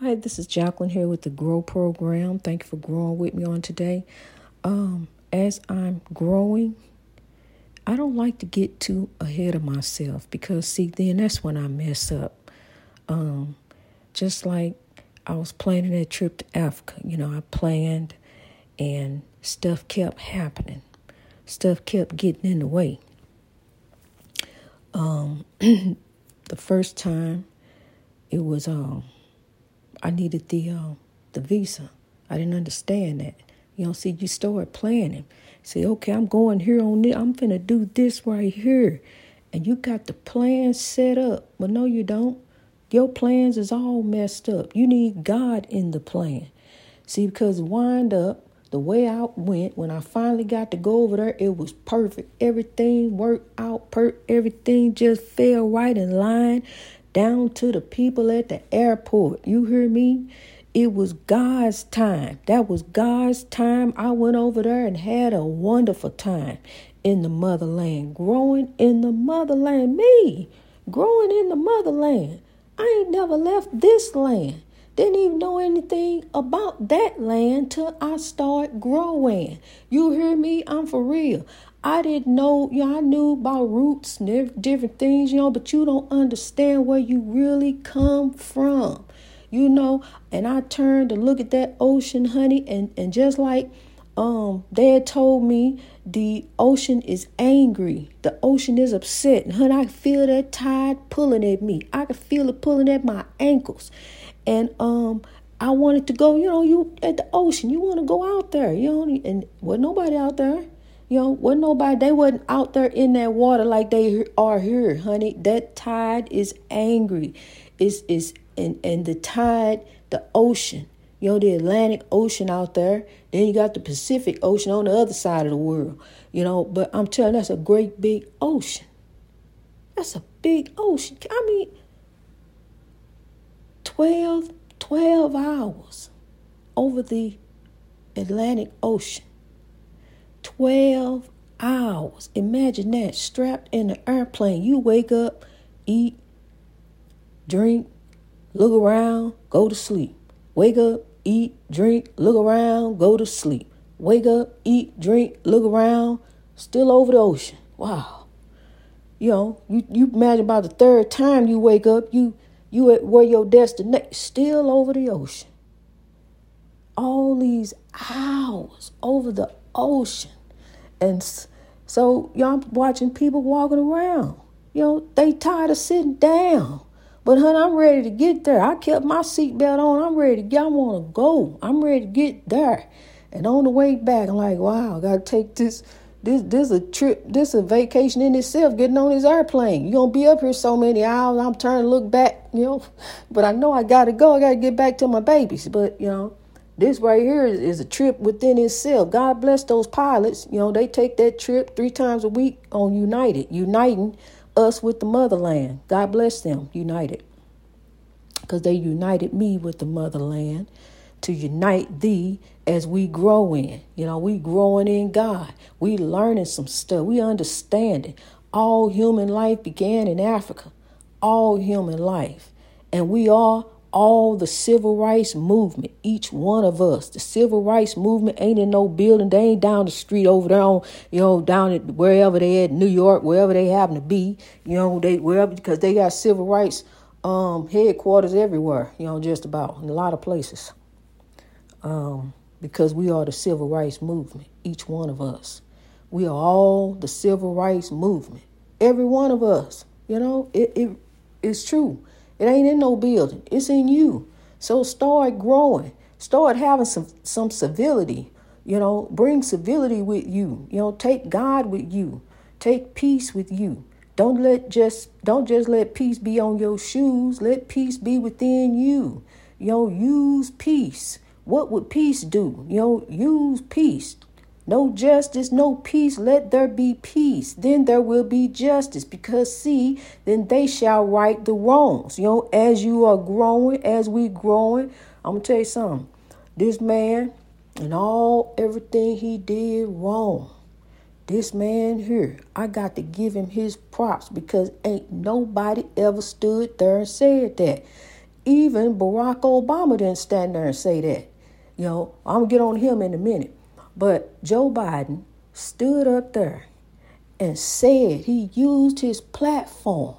Hi, this is Jacqueline here with the Grow Program. Thank you for growing with me on today. Um, as I'm growing, I don't like to get too ahead of myself because, see, then that's when I mess up. Um, just like I was planning that trip to Africa, you know, I planned and stuff kept happening, stuff kept getting in the way. Um, the first time it was, um, I needed the uh, the visa. I didn't understand that. You know, see, you start planning. Say, okay, I'm going here on this. I'm gonna do this right here, and you got the plan set up. But no, you don't. Your plans is all messed up. You need God in the plan. See, because wind up the way I went when I finally got to go over there, it was perfect. Everything worked out. Everything just fell right in line down to the people at the airport. You hear me? It was God's time. That was God's time. I went over there and had a wonderful time in the motherland, growing in the motherland. Me, growing in the motherland. I ain't never left this land. Didn't even know anything about that land till I start growing. You hear me? I'm for real. I didn't know, you know, I knew about roots and different things, you know, but you don't understand where you really come from, you know. And I turned to look at that ocean, honey, and, and just like um dad told me the ocean is angry the ocean is upset and honey i feel that tide pulling at me i can feel it pulling at my ankles and um i wanted to go you know you at the ocean you want to go out there you know and was nobody out there you know, wasn't nobody, they wasn't out there in that water like they are here, honey. That tide is angry. It's, it's, and, and the tide, the ocean, you know, the Atlantic Ocean out there. Then you got the Pacific Ocean on the other side of the world, you know. But I'm telling you, that's a great big ocean. That's a big ocean. I mean, 12, 12 hours over the Atlantic Ocean. 12 hours. Imagine that strapped in an airplane. You wake up, eat, drink, look around, go to sleep. Wake up, eat, drink, look around, go to sleep. Wake up, eat, drink, look around, still over the ocean. Wow. You know, you, you imagine about the third time you wake up, you you at where your destination, still over the ocean. All these hours over the ocean. And so y'all watching people walking around. You know, they tired of sitting down. But honey, I'm ready to get there. I kept my seatbelt on. I'm ready to get, I want to go. I'm ready to get there. And on the way back, I'm like, wow, I gotta take this this this a trip, this is a vacation in itself, getting on this airplane. You're gonna be up here so many hours. I'm trying to look back, you know. But I know I gotta go. I gotta get back to my babies. But you know, this right here is, is, a trip within itself. God bless those pilots. You know, they take that trip three times a week on United, uniting us with the motherland. God bless them, United. Because they united me with the motherland to unite thee as we grow in. You know, we growing in God. We learning some stuff. We understanding. All human life began in Africa. All human life. And we are all the civil rights movement, each one of us. The civil rights movement ain't in no building. They ain't down the street over there on, you know, down at wherever they at, New York, wherever they happen to be, you know, they wherever because they got civil rights um headquarters everywhere, you know, just about in a lot of places. Um, because we are the civil rights movement, each one of us. We are all the civil rights movement. Every one of us. You know, it, it it's true. It ain't in no building. It's in you. So start growing. Start having some some civility. You know, bring civility with you. You know, take God with you. Take peace with you. Don't let just don't just let peace be on your shoes. Let peace be within you. You know, use peace. What would peace do? You know, use peace. No justice, no peace, let there be peace. Then there will be justice. Because, see, then they shall right the wrongs. You know, as you are growing, as we growing, I'm going to tell you something. This man and all everything he did wrong. This man here, I got to give him his props because ain't nobody ever stood there and said that. even Barack Obama didn't stand there and say that. You know, I'm gonna get on him in a minute. But Joe Biden stood up there and said he used his platform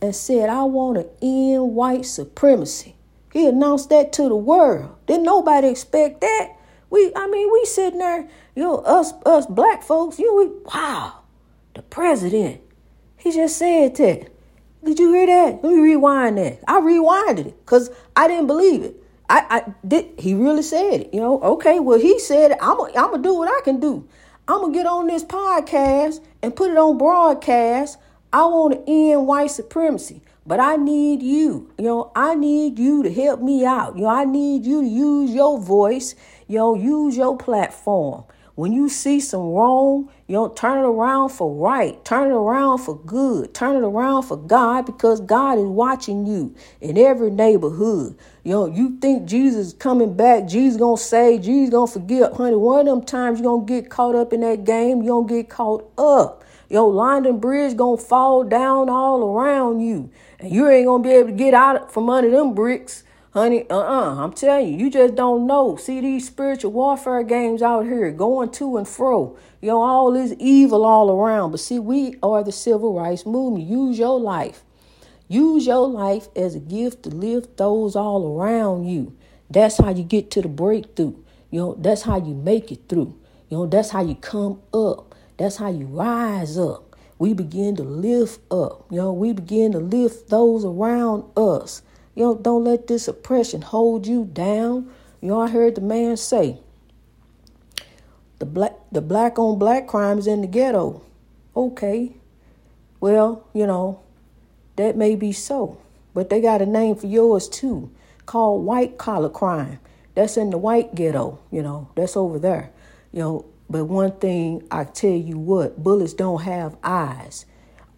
and said, I want to end white supremacy. He announced that to the world. Didn't nobody expect that? We, I mean, we sitting there, you know, us, us black folks, you we, wow, the president. He just said that. Did you hear that? Let me rewind that. I rewinded it because I didn't believe it. I, I did. He really said it. You know. Okay. Well, he said I'm. I'm gonna do what I can do. I'm gonna get on this podcast and put it on broadcast. I want to end white supremacy, but I need you. You know, I need you to help me out. You know, I need you to use your voice. You know, use your platform. When you see some wrong, you don't turn it around for right, turn it around for good, turn it around for God because God is watching you in every neighborhood. You know, you think Jesus is coming back, Jesus gonna say, Jesus gonna forgive. Honey, one of them times you're gonna get caught up in that game, you're gonna get caught up. Yo, London Bridge gonna fall down all around you. And you ain't gonna be able to get out from under them bricks. Honey, uh-uh, I'm telling you, you just don't know. See these spiritual warfare games out here going to and fro. You know, all this evil all around. But see, we are the civil rights movement. Use your life. Use your life as a gift to lift those all around you. That's how you get to the breakthrough. You know, that's how you make it through. You know, that's how you come up. That's how you rise up. We begin to lift up. You know, we begin to lift those around us. You know, don't let this oppression hold you down. You I heard the man say, the black the black on black crimes in the ghetto. Okay. Well, you know, that may be so. But they got a name for yours too, called white collar crime. That's in the white ghetto, you know, that's over there. You know, but one thing I tell you what, bullets don't have eyes.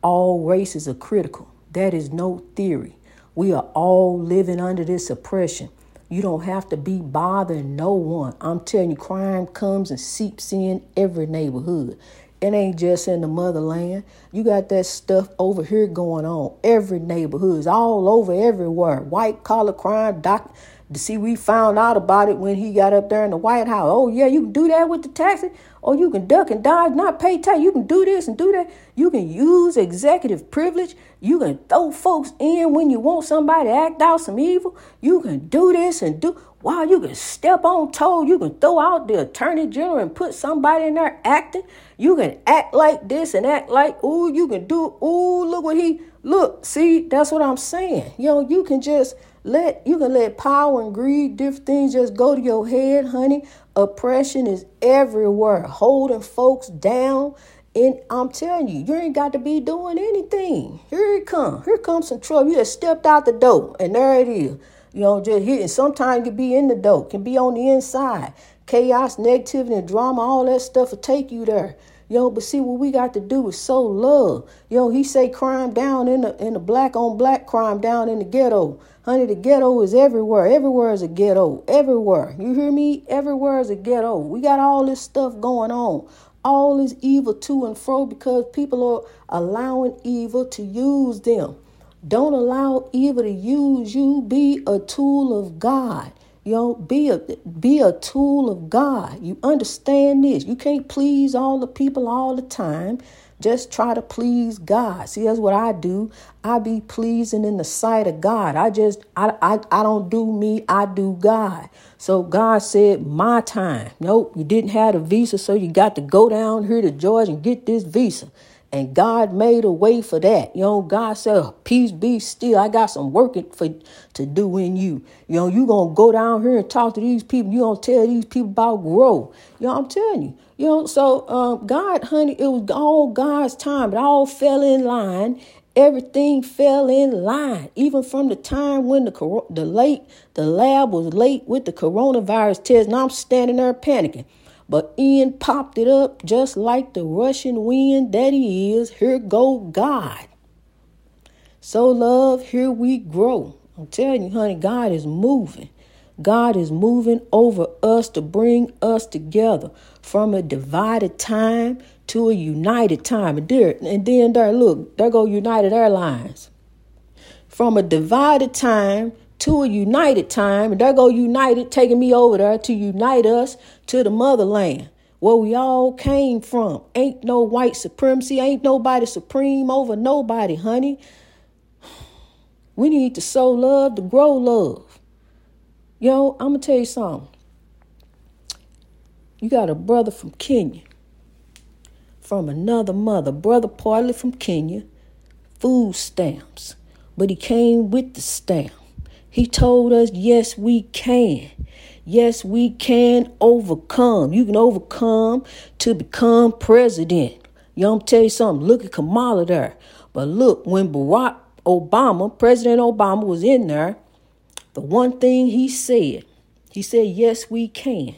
All races are critical. That is no theory. We are all living under this oppression. You don't have to be bothering no one. I'm telling you, crime comes and seeps in every neighborhood. It ain't just in the motherland. You got that stuff over here going on. Every neighborhood is all over everywhere. White collar crime, doc, See, we found out about it when he got up there in the White House. Oh, yeah, you can do that with the taxes. Or you can duck and dodge, not pay tax. You can do this and do that. You can use executive privilege. You can throw folks in when you want somebody to act out some evil. You can do this and do. Wow, you can step on toe. You can throw out the attorney general and put somebody in there acting. You can act like this and act like, oh, you can do, oh, look what he, look, see, that's what I'm saying. You know, you can just let you can let power and greed, different things just go to your head, honey. Oppression is everywhere, holding folks down. And I'm telling you, you ain't got to be doing anything. Here it come. Here comes some trouble. You just stepped out the door, and there it is. You know, just hitting. Sometimes you be in the door, can be on the inside. Chaos, negativity, and drama, all that stuff will take you there. Yo, but see what we got to do is sow love. Yo, he say crime down in the in the black on black crime down in the ghetto. Honey, the ghetto is everywhere. Everywhere is a ghetto. Everywhere. You hear me? Everywhere is a ghetto. We got all this stuff going on. All this evil to and fro because people are allowing evil to use them. Don't allow evil to use you. Be a tool of God. Know, be a be a tool of God. You understand this. You can't please all the people all the time. Just try to please God. See, that's what I do. I be pleasing in the sight of God. I just I I, I don't do me, I do God. So God said, my time. Nope, you didn't have a visa, so you got to go down here to Georgia and get this visa. And God made a way for that. You know, God said, Peace be still. I got some work for to do in you. You know, you gonna go down here and talk to these people. You gonna tell these people about grow. You know, I'm telling you. You know, so um, God, honey, it was all God's time. It all fell in line. Everything fell in line, even from the time when the the late the lab was late with the coronavirus test. And I'm standing there panicking. But Ian popped it up just like the Russian wind that he is. Here go God. So, love, here we grow. I'm telling you, honey, God is moving. God is moving over us to bring us together from a divided time to a united time. And there, and then there, look, there go United Airlines. From a divided time to a united time. And there go United taking me over there to unite us to the motherland where we all came from. Ain't no white supremacy. Ain't nobody supreme over nobody, honey. We need to sow love to grow love. Yo, I'm to tell you something. You got a brother from Kenya, from another mother, brother partly from Kenya, food stamps, but he came with the stamp. He told us, yes, we can. Yes, we can overcome. You can overcome to become president. Know, I'm tell you something. Look at Kamala there. But look, when Barack Obama, President Obama, was in there, the one thing he said, he said, Yes, we can.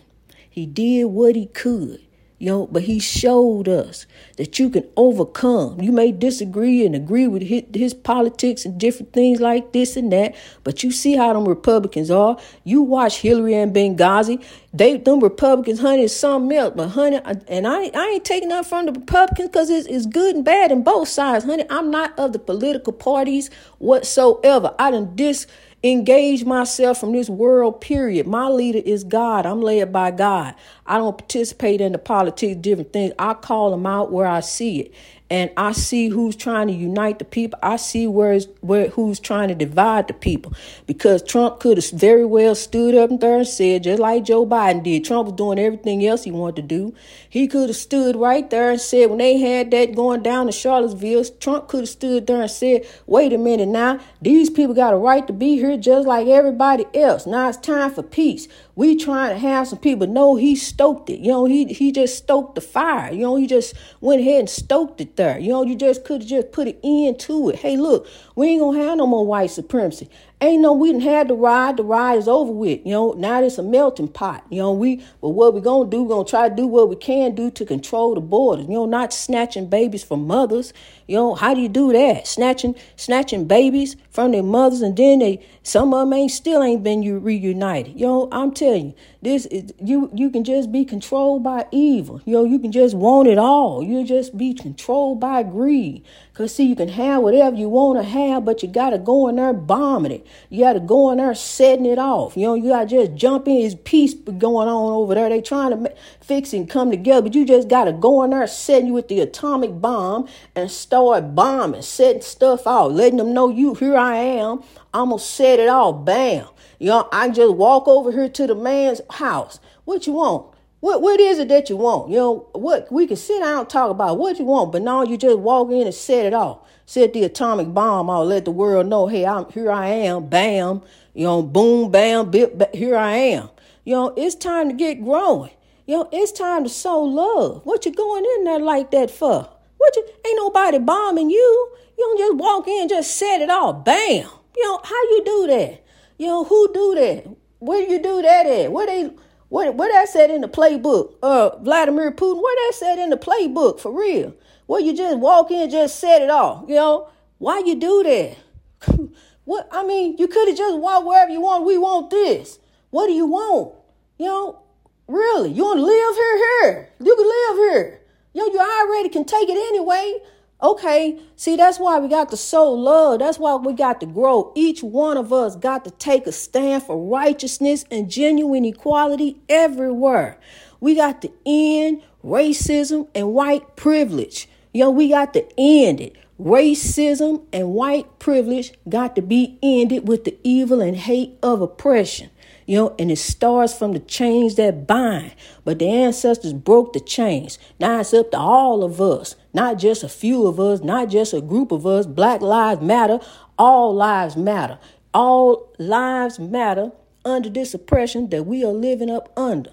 He did what he could. Know, but he showed us that you can overcome. You may disagree and agree with his, his, politics and different things like this and that, but you see how them Republicans are. You watch Hillary and Benghazi. They them Republicans, honey, is something else. But honey, and I I ain't taking up from the Republicans because it's, it's good and bad in both sides, honey. I'm not of the political parties whatsoever. I done dis engage myself from this world period. My leader is god. I'm led by god. I don't participate in the politics different things. I call them out where i see it and I see who's trying to unite the people. I see where's where who's trying to divide the people. Because Trump could have very well stood up there and said, just like Joe Biden did. Trump was doing everything else he wanted to do. He could have stood right there and said, when they had that going down to Charlottesville, Trump could have stood there and said, wait a minute now, these people got a right to be here just like everybody else. Now it's time for peace. We trying to have some people. know he stoked it. You know, he he just stoked the fire. You know, he just went ahead and stoked it there. You know, you just could have just put an end to it. Hey, look, we ain't gonna have no more white supremacy. Ain't no, we didn't have the ride. The ride is over with. You know, now it's a melting pot. You know, we, but what we gonna do, we gonna try to do what we can do to control the borders. You know, not snatching babies from mothers. You know, how do you do that? Snatching, snatching babies from their mothers, and then they, some of them ain't still ain't been reunited. You know, I'm telling you, this is, you, you can just be controlled by evil. You know, you can just want it all. You just be controlled by greed. Cause see, you can have whatever you want to have, but you gotta go in there bombing it. You gotta go in there setting it off. You know, you gotta just jump in. His peace going on over there. They trying to fix and come together, but you just gotta go in there setting you with the atomic bomb and start bombing, setting stuff out, letting them know you here I am. I'm gonna set it off. Bam. You know, I just walk over here to the man's house. What you want? What what is it that you want? You know, what we can sit down and talk about what you want, but now you just walk in and set it off. Set the atomic bomb off, let the world know, hey, I'm here I am, bam, you know, boom, bam, bip, here I am. You know, it's time to get growing. You know, it's time to sow love. What you going in there like that for? What you ain't nobody bombing you. You don't just walk in, just set it off, bam. You know, how you do that? You know, who do that? Where you do that at? Where they what what that said in the playbook? Uh, Vladimir Putin. What that said in the playbook for real? Where you just walk in, just set it off. You know why you do that? what I mean, you could have just walked wherever you want. We want this. What do you want? You know, really? You want to live here? Here, you can live here. Yo, you already can take it anyway. Okay, see, that's why we got to sow love. That's why we got to grow. Each one of us got to take a stand for righteousness and genuine equality everywhere. We got to end racism and white privilege. Yo, we got to end it. Racism and white privilege got to be ended with the evil and hate of oppression. You know, and it starts from the chains that bind. But the ancestors broke the chains. Now it's up to all of us, not just a few of us, not just a group of us. Black lives matter. All lives matter. All lives matter under this oppression that we are living up under.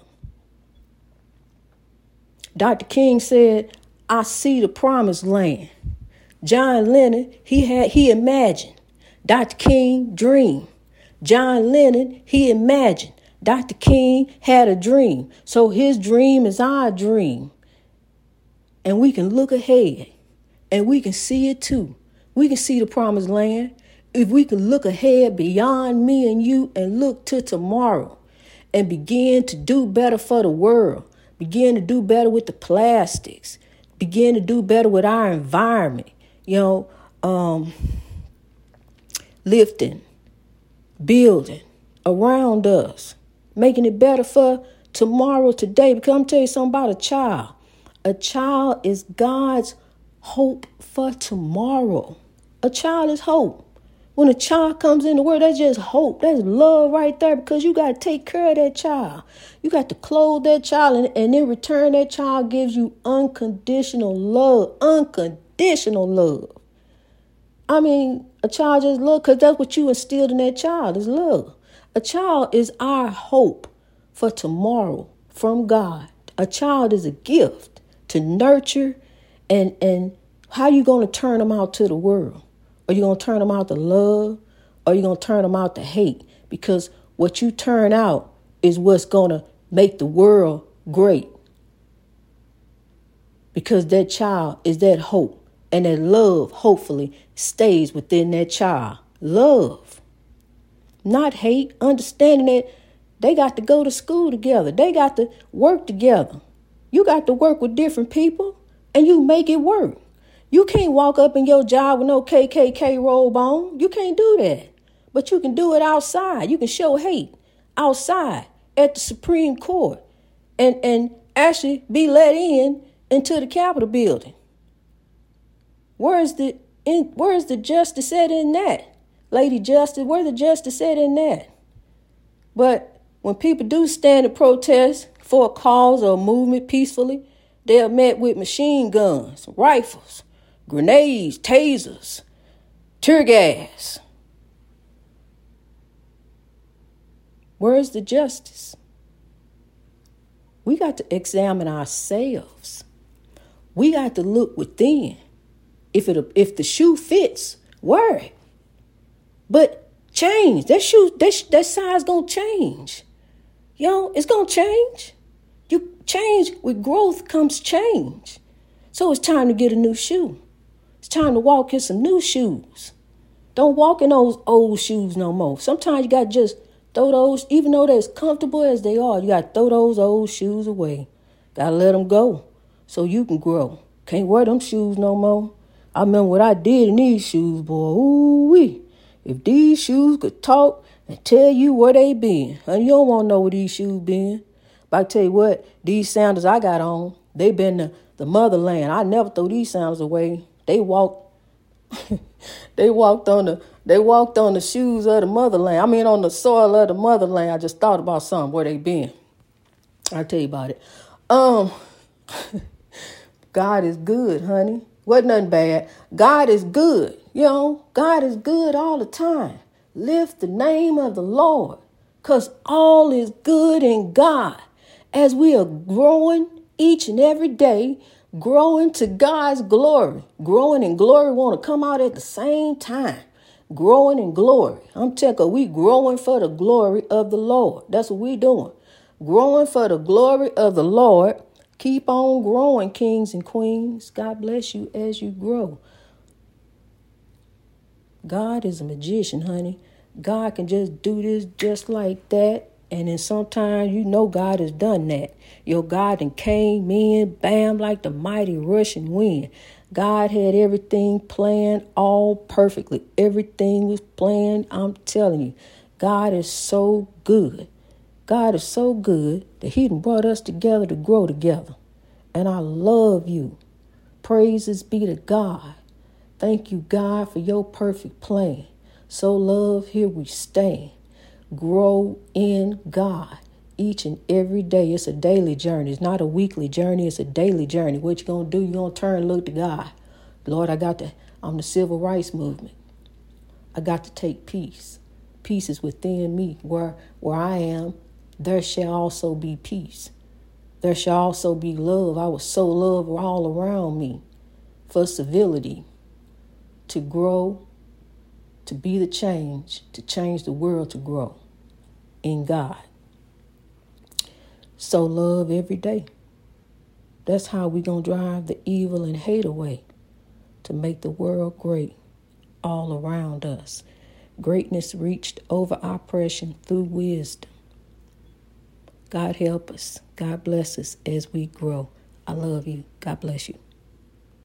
Dr. King said, I see the promised land. John Lennon, he had he imagined. Dr. King dreamed. John Lennon, he imagined. Dr. King had a dream. So his dream is our dream. And we can look ahead and we can see it too. We can see the promised land. If we can look ahead beyond me and you and look to tomorrow and begin to do better for the world, begin to do better with the plastics, begin to do better with our environment, you know, um, lifting building around us, making it better for tomorrow, today. Because I'm telling you something about a child. A child is God's hope for tomorrow. A child is hope. When a child comes in the world, that's just hope. That's love right there because you got to take care of that child. You got to clothe that child, and, and in return, that child gives you unconditional love. Unconditional love. I mean, a child just love because that's what you instilled in that child is love. A child is our hope for tomorrow from God. A child is a gift to nurture and and how you going to turn them out to the world? Are you going to turn them out to love? Or are you going to turn them out to hate? Because what you turn out is what's going to make the world great. Because that child is that hope. And that love, hopefully, stays within that child. Love. Not hate. Understanding that they got to go to school together. They got to work together. You got to work with different people and you make it work. You can't walk up in your job with no KKK robe on. You can't do that. But you can do it outside. You can show hate outside at the Supreme Court and, and actually be let in into the Capitol building. Where's the in, where's the justice said in that? Lady Justice, where's the justice said in that? But when people do stand and protest for a cause or a movement peacefully, they are met with machine guns, rifles, grenades, tasers, tear gas. Where's the justice? We got to examine ourselves. We got to look within. If it if the shoe fits, wear it. But change. That shoe, that, that size gonna change. Yo, it's gonna change. You change with growth comes change. So it's time to get a new shoe. It's time to walk in some new shoes. Don't walk in those old shoes no more. Sometimes you got to just throw those, even though they're as comfortable as they are, you got to throw those old shoes away. Got to let them go so you can grow. Can't wear them shoes no more. I remember what I did in these shoes, boy. Ooh wee. If these shoes could talk and tell you where they been, and you don't want to know where these shoes been. But I tell you what, these sandals I got on, they been the, the motherland. I never throw these sandals away. They walked they walked on the they walked on the shoes of the motherland. I mean on the soil of the motherland. I just thought about something where they been. I'll tell you about it. Um God is good, honey. Wasn't nothing bad. God is good. You know, God is good all the time. Lift the name of the Lord. Cause all is good in God. As we are growing each and every day, growing to God's glory. Growing in glory want to come out at the same time. Growing in glory. I'm telling you, we growing for the glory of the Lord. That's what we doing. Growing for the glory of the Lord. Keep on growing, kings and queens. God bless you as you grow. God is a magician, honey. God can just do this just like that and then sometimes you know God has done that. Your God and came in, bam, like the mighty rushing wind. God had everything planned all perfectly. Everything was planned. I'm telling you, God is so good. God is so good that He brought us together to grow together. And I love you. Praises be to God. Thank you, God, for your perfect plan. So, love, here we stand grow in God each and every day. It's a daily journey. It's not a weekly journey. It's a daily journey. What you gonna do? You gonna turn and look to God. Lord, I got to. I'm the civil rights movement. I got to take peace. Peace is within me. Where where I am, there shall also be peace. There shall also be love. I was so love all around me for civility to grow, to be the change, to change the world to grow in God. So love every day. That's how we're going to drive the evil and hate away to make the world great all around us. Greatness reached over oppression through wisdom. God help us. God bless us as we grow. I love you. God bless you.